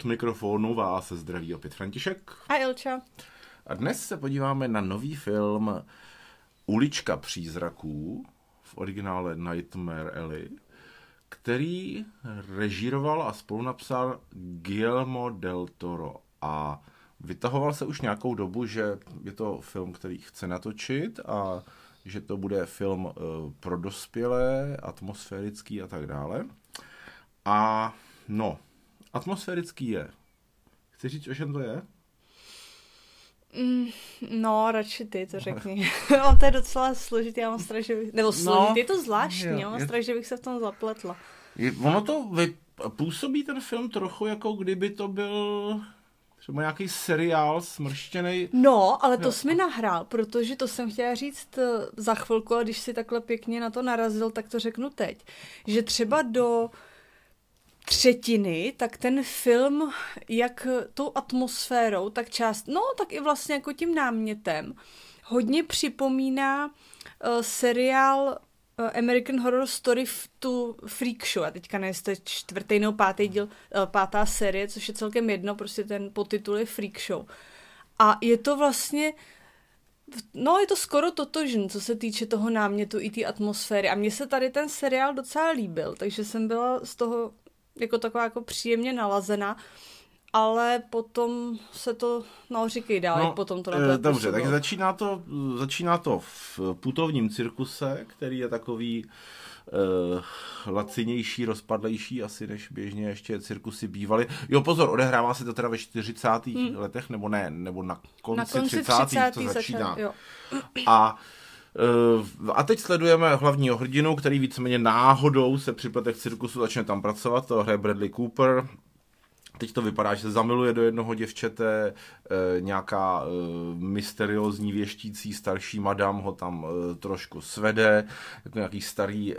od mikrofonu vás zdraví opět František. A Ilča. A dnes se podíváme na nový film Ulička přízraků, v originále Nightmare Alley, který režíroval a spolunapsal Guillermo del Toro. A vytahoval se už nějakou dobu, že je to film, který chce natočit a že to bude film uh, pro dospělé, atmosférický a tak dále. A no, atmosférický je. Chci říct, o čem to je? Mm, no, radši ty to řekni. On to je docela složitý, já mám strach, že bych... Nebo no, složitý, je to zvláštní, já mám je... strach, že bych se v tom zapletla. Je, ono to vy, působí ten film trochu jako kdyby to byl třeba nějaký seriál smrštěný. No, ale to jo. jsi mi nahrál, protože to jsem chtěla říct eh, za chvilku, a když si takhle pěkně na to narazil, tak to řeknu teď. Že třeba do třetiny, tak ten film, jak tou atmosférou, tak část, no tak i vlastně jako tím námětem, hodně připomíná uh, seriál uh, American Horror Story v tu Freak Show. A teďka ne, to čtvrtý nebo pátý díl, uh, pátá série, což je celkem jedno, prostě ten podtitul je Freak Show. A je to vlastně No, je to skoro totožný, co se týče toho námětu i té atmosféry. A mně se tady ten seriál docela líbil, takže jsem byla z toho jako taková jako příjemně nalazená, ale potom se to, no říkej dál, no, potom to e, Dobře, tak začíná to, začíná to v putovním cirkuse, který je takový uh, lacinější, rozpadlejší asi, než běžně ještě cirkusy bývaly. Jo, pozor, odehrává se to teda ve 40. Hmm. letech, nebo ne, nebo na konci, na konci 30. 30. to začíná. Začal, jo. A Eh, a teď sledujeme hlavního hrdinu, který víceméně náhodou se při pletech cirkusu začne tam pracovat, to hraje Bradley Cooper. Teď to vypadá, že se zamiluje do jednoho děvčete, e, nějaká e, mysteriózní věštící starší madam ho tam e, trošku svede, jako nějaký starý e,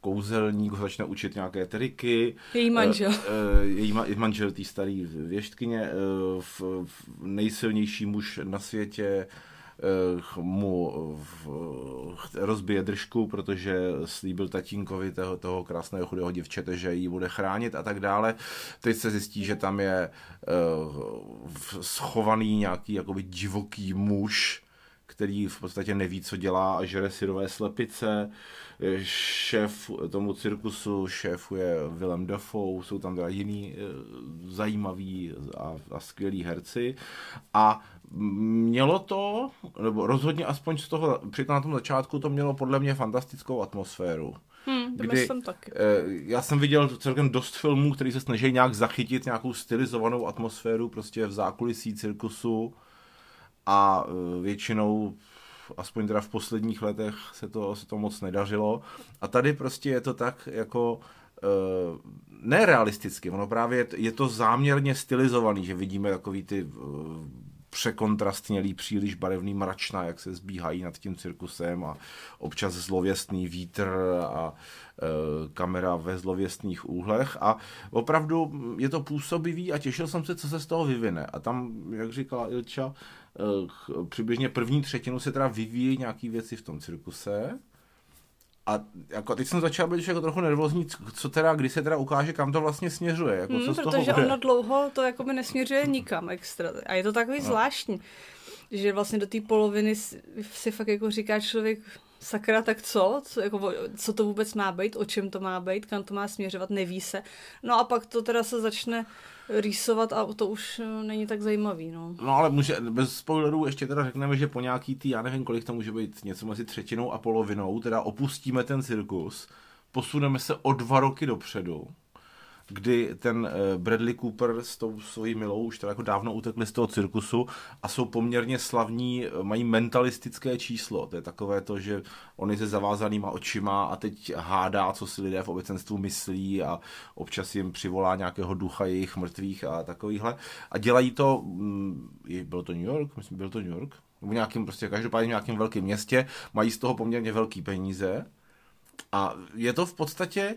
kouzelník ho začne učit nějaké triky. Její manžel. E, e, její manžel, tý starý věštkyně, e, v, v nejsilnější muž na světě, Eh, mu rozbije držku, protože slíbil tatínkovi toho, toho krásného chudého děvčete, že ji bude chránit a tak dále. Teď se zjistí, že tam je uh, schovaný nějaký jakoby divoký muž, který v podstatě neví, co dělá a žere syrové slepice. Šéf tomu cirkusu šéfuje Willem Dafoe, jsou tam teda jiný eh, zajímaví a, a skvělí herci. A mělo to, nebo rozhodně aspoň z toho, při na tom začátku to mělo podle mě fantastickou atmosféru. Hmm, kdy, jsem taky. Eh, já jsem viděl celkem dost filmů, který se snaží nějak zachytit nějakou stylizovanou atmosféru prostě v zákulisí cirkusu a eh, většinou aspoň teda v posledních letech se to, se to moc nedařilo. A tady prostě je to tak jako uh, nerealisticky, ono právě je, to záměrně stylizovaný, že vidíme takový ty uh, překontrastnělý, příliš barevný mračna, jak se zbíhají nad tím cirkusem a občas zlověstný vítr a e, kamera ve zlověstných úhlech a opravdu je to působivý a těšil jsem se, co se z toho vyvine. A tam, jak říkala Ilča, e, přibližně první třetinu se teda vyvíjí nějaký věci v tom cirkuse, a jako teď jsem začal být jako trochu nervózní, co teda, kdy se teda ukáže, kam to vlastně směřuje. Jako, hmm, co z protože toho ono dlouho to jako by nesměřuje nikam extra. A je to takový no. zvláštní, že vlastně do té poloviny si fakt jako říká člověk, sakra, tak co? Co, jako, co to vůbec má být? O čem to má být? Kam to má směřovat? Neví se. No a pak to teda se začne rýsovat a to už eh, není tak zajímavý. No, no ale může, bez spoilerů ještě teda řekneme, že po nějaký tý, já nevím, kolik to může být, něco mezi třetinou a polovinou, teda opustíme ten cirkus, posuneme se o dva roky dopředu kdy ten eh, Bradley Cooper s tou svojí milou už teda jako dávno utekli z toho cirkusu a jsou poměrně slavní, eh, mají mentalistické číslo. To je takové to, že on je se zavázanýma očima a teď hádá, co si lidé v obecenstvu myslí a občas jim přivolá nějakého ducha jejich mrtvých a takovýhle. A dělají to, mm, bylo to New York? Myslím, byl to New York? v nějakým prostě každopádně v nějakém velkém městě, mají z toho poměrně velký peníze a je to v podstatě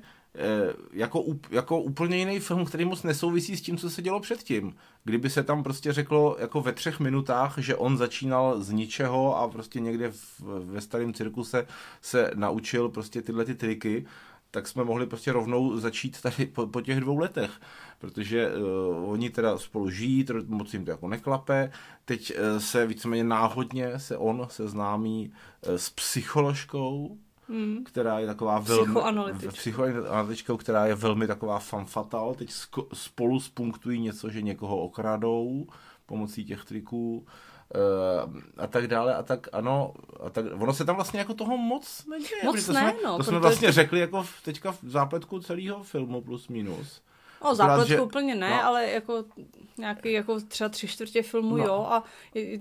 jako, jako úplně jiný film, který moc nesouvisí s tím, co se dělo předtím. Kdyby se tam prostě řeklo jako ve třech minutách, že on začínal z ničeho a prostě někde v, ve starém cirkuse se naučil prostě tyhle ty triky, tak jsme mohli prostě rovnou začít tady po, po těch dvou letech, protože uh, oni teda spolu žijí, moc jim to jako neklape, teď uh, se víceméně náhodně se on seznámí uh, s psycholožkou, hmm. která je taková velmi... Psychoanalytičkou. Psychoanalytičkou, která je velmi taková fanfatal, teď spolu spunktují něco, že někoho okradou pomocí těch triků Uh, a tak dále a tak ano, a tak, ono se tam vlastně jako toho moc neděje. Moc to ne, jsme, no. To jsme vlastně řekli jako v, teďka v zápletku celého filmu plus minus. No, zápletku že... úplně ne, no. ale jako nějaký jako třeba tři čtvrtě filmu no. jo a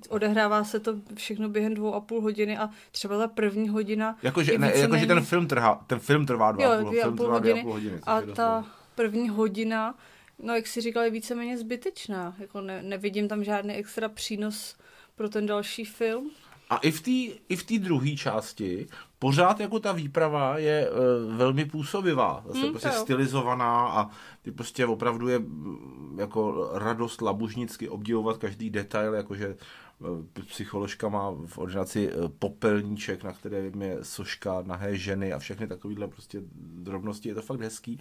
odehrává se to všechno během dvou a půl hodiny a třeba ta první hodina Jakože ne, jako, ten film trvá, ten film trvá dva jo, a půl, film půl trvá hodiny, a půl hodiny. A ta první hodina, no jak si říkal, je víceméně zbytečná. Jako ne, nevidím tam žádný extra přínos pro ten další film. A i v té i v druhé části pořád jako ta výprava je uh, velmi působivá, zase hmm, prostě jo. stylizovaná a ty prostě opravdu je mm, jako radost labužnicky obdivovat každý detail, jakože uh, psycholožka má v ordinaci uh, popelníček, na kterém je soška nahé ženy a všechny takovýhle prostě drobnosti, je to fakt hezký.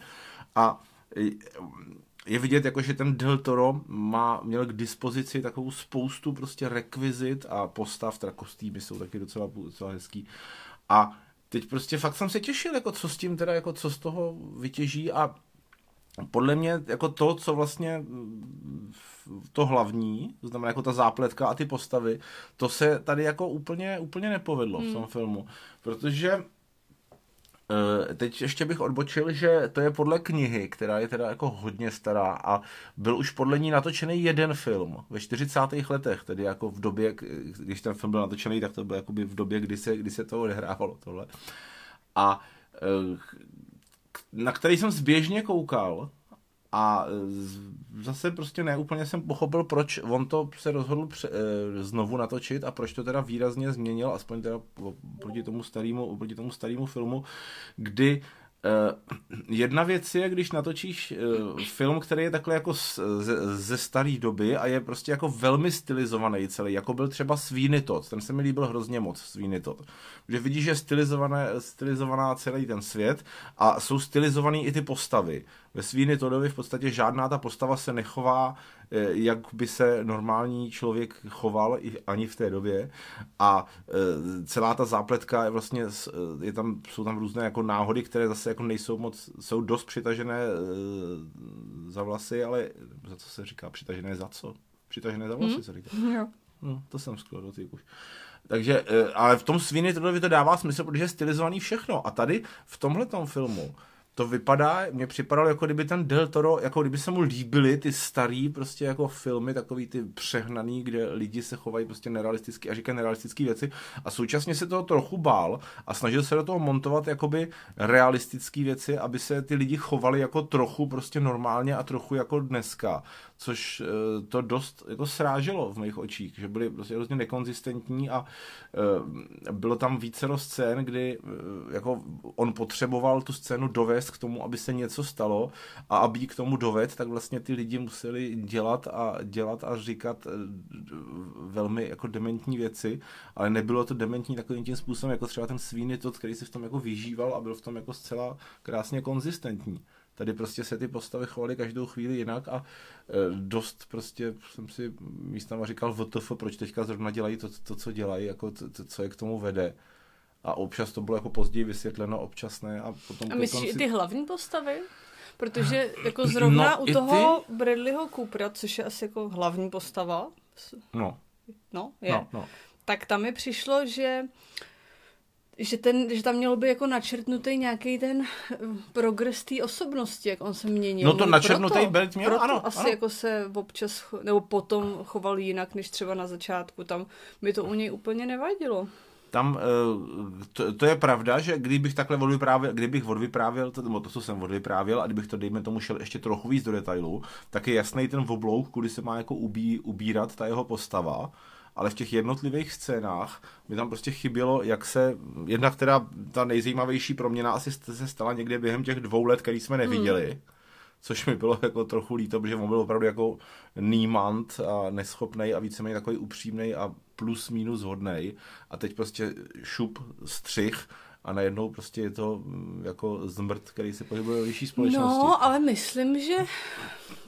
A je vidět, jako, že ten Del Toro má, měl k dispozici takovou spoustu prostě rekvizit a postav, teda kostýmy jsou taky docela, docela hezký. A teď prostě fakt jsem se těšil, jako co s tím teda, jako co z toho vytěží a podle mě jako to, co vlastně to hlavní, to znamená jako ta zápletka a ty postavy, to se tady jako úplně, úplně nepovedlo hmm. v tom filmu, protože teď ještě bych odbočil, že to je podle knihy, která je teda jako hodně stará a byl už podle ní natočený jeden film ve 40. letech, tedy jako v době, když ten film byl natočený, tak to byl jakoby v době, kdy se, kdy se to odehrávalo tohle. A eh, na který jsem zběžně koukal a zase prostě neúplně jsem pochopil, proč on to se rozhodl pře- eh, znovu natočit a proč to teda výrazně změnil, aspoň teda proti tomu starému, proti tomu starému filmu, kdy Uh, jedna věc je, když natočíš uh, film, který je takhle jako ze, ze staré doby a je prostě jako velmi stylizovaný celý, jako byl třeba Sweeney Todd, ten se mi líbil hrozně moc, Sweeney Todd. Že vidíš, že je stylizované, stylizovaná celý ten svět a jsou stylizovaný i ty postavy. Ve Sweeney Toddovi v podstatě žádná ta postava se nechová Eh, jak by se normální člověk choval i ani v té době a eh, celá ta zápletka je vlastně, eh, je tam, jsou tam různé jako náhody, které zase jako nejsou moc, jsou dost přitažené za vlasy, ale za co se říká přitažené za co? Přitažené za vlasy hmm. se říká. Jo. No, to jsem skoro do už. Takže, ale v tom Sweeney to dává smysl, protože je stylizovaný všechno. A tady v tomhle filmu to vypadá, mně připadalo, jako kdyby ten Del Toro, jako kdyby se mu líbily ty starý prostě jako filmy, takový ty přehnaný, kde lidi se chovají prostě nerealisticky a říkají nerealistické věci. A současně se toho trochu bál a snažil se do toho montovat jakoby realistické věci, aby se ty lidi chovali jako trochu prostě normálně a trochu jako dneska což eh, to dost jako sráželo v mých očích, že byli prostě hrozně nekonzistentní a eh, bylo tam více scén, kdy eh, jako on potřeboval tu scénu dovést k tomu, aby se něco stalo a aby k tomu doved, tak vlastně ty lidi museli dělat a dělat a říkat velmi jako dementní věci, ale nebylo to dementní takovým tím způsobem, jako třeba ten Sweeney Todd, který se v tom jako vyžíval a byl v tom jako zcela krásně konzistentní. Tady prostě se ty postavy chovaly každou chvíli jinak a e, dost prostě jsem si místama říkal VTF, proč teďka zrovna dělají to, to co dělají, jako to, to, co je k tomu vede. A občas to bylo jako později vysvětleno, občas ne. A, potom a myslíš konci... i ty hlavní postavy? Protože jako zrovna no, u toho ty... Bradleyho Coopera, což je asi jako hlavní postava. No. No, je. No, no. Tak tam mi přišlo, že že, ten, že tam mělo by jako načrtnutý nějaký ten eh, progres té osobnosti, jak on se měnil. No to načrtnutý byl měl, proto ano. asi ano. jako se občas, nebo potom choval jinak, než třeba na začátku. Tam by to u něj úplně nevadilo. Tam eh, to, to, je pravda, že kdybych takhle odvyprávěl, kdybych odvyprávěl, to, to, co jsem odvyprávěl, a kdybych to, dejme tomu, šel ještě trochu víc do detailu, tak je jasný ten oblouk, kudy se má jako ubí, ubírat ta jeho postava ale v těch jednotlivých scénách mi tam prostě chybělo, jak se, jedna, která ta nejzajímavější proměna asi se stala někde během těch dvou let, který jsme neviděli. Hmm což mi bylo jako trochu líto, protože on byl opravdu jako nímant a neschopný a víceméně takový upřímný a plus minus hodnej a teď prostě šup, střih a najednou prostě je to mm, jako zmrt, který se pohybuje ve vyšší společnosti. No, ale myslím, že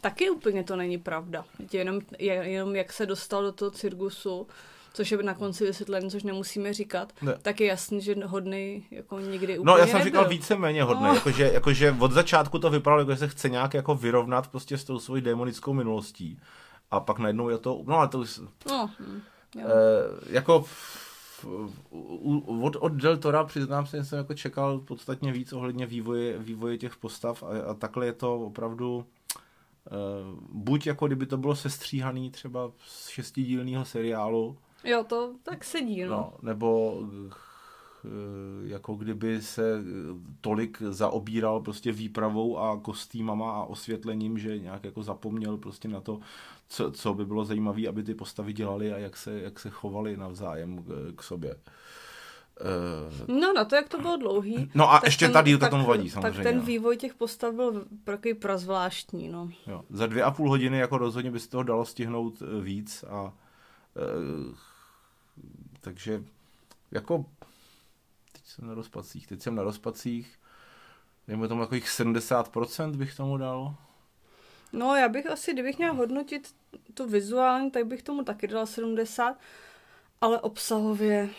taky úplně to není pravda. Jenom, jenom jak se dostal do toho cirkusu, což je na konci vysvětlení, což nemusíme říkat, ne. tak je jasný, že hodný jako nikdy úplně No já jsem nebyl. říkal víceméně hodný, no. jakože, jakože od začátku to vypadalo, jako že se chce nějak jako vyrovnat prostě s tou svojí démonickou minulostí. A pak najednou je to, no ale to už... No, hm, e, jako od, od Del Tora přiznám se, že jsem jako čekal podstatně víc ohledně vývoje, vývoje těch postav a, a takhle je to opravdu uh, buď jako kdyby to bylo sestříhaný třeba z šestidílného seriálu. Jo, to tak sedí, no. no nebo eh, jako kdyby se tolik zaobíral prostě výpravou a kostýmama a osvětlením, že nějak jako zapomněl prostě na to, co, co by bylo zajímavé, aby ty postavy dělali a jak se, jak se chovali nhavzájem k, k sobě. No na to, jak to bylo dlouhý. No a ještě ten, ta dílka tomu vadí samozřejmě. Tak ten vývoj těch postav byl takový prazvláštní, no. Jo, za dvě a půl hodiny jako rozhodně by se toho dalo stihnout eh, víc a takže jako teď jsem na rozpacích, teď jsem na rozpacích, dejme tomu takových 70% bych tomu dal. No, já bych asi, kdybych měla hodnotit to vizuální, tak bych tomu taky dala 70, ale obsahově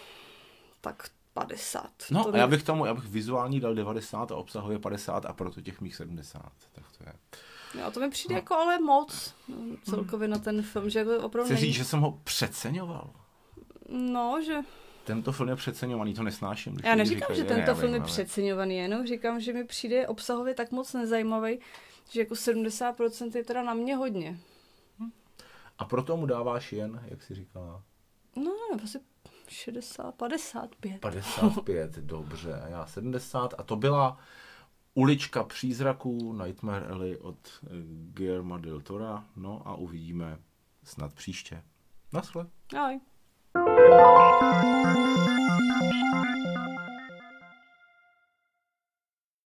tak 50. No, to a já bych tomu, já bych vizuální dal 90 a obsahově 50 a proto těch mých 70. Tak to je. Jo, to mi přijde no. jako ale moc no, celkově na ten film, že jako opravdu Chci říct, že jsem ho přeceňoval. No, že... Tento film je přeceňovaný, to nesnáším. Já neříkám, říkají, že tento film je přeceňovaný, jenom říkám, že mi přijde obsahově tak moc nezajímavý, že jako 70% je teda na mě hodně. A proto mu dáváš jen, jak jsi říkala? No, asi 60, 55. 55, dobře. Já 70 a to byla Ulička přízraků Nightmare Alley od eh, Guillermo del Tora. No a uvidíme snad příště. Naschle. Ahoj. Thank you.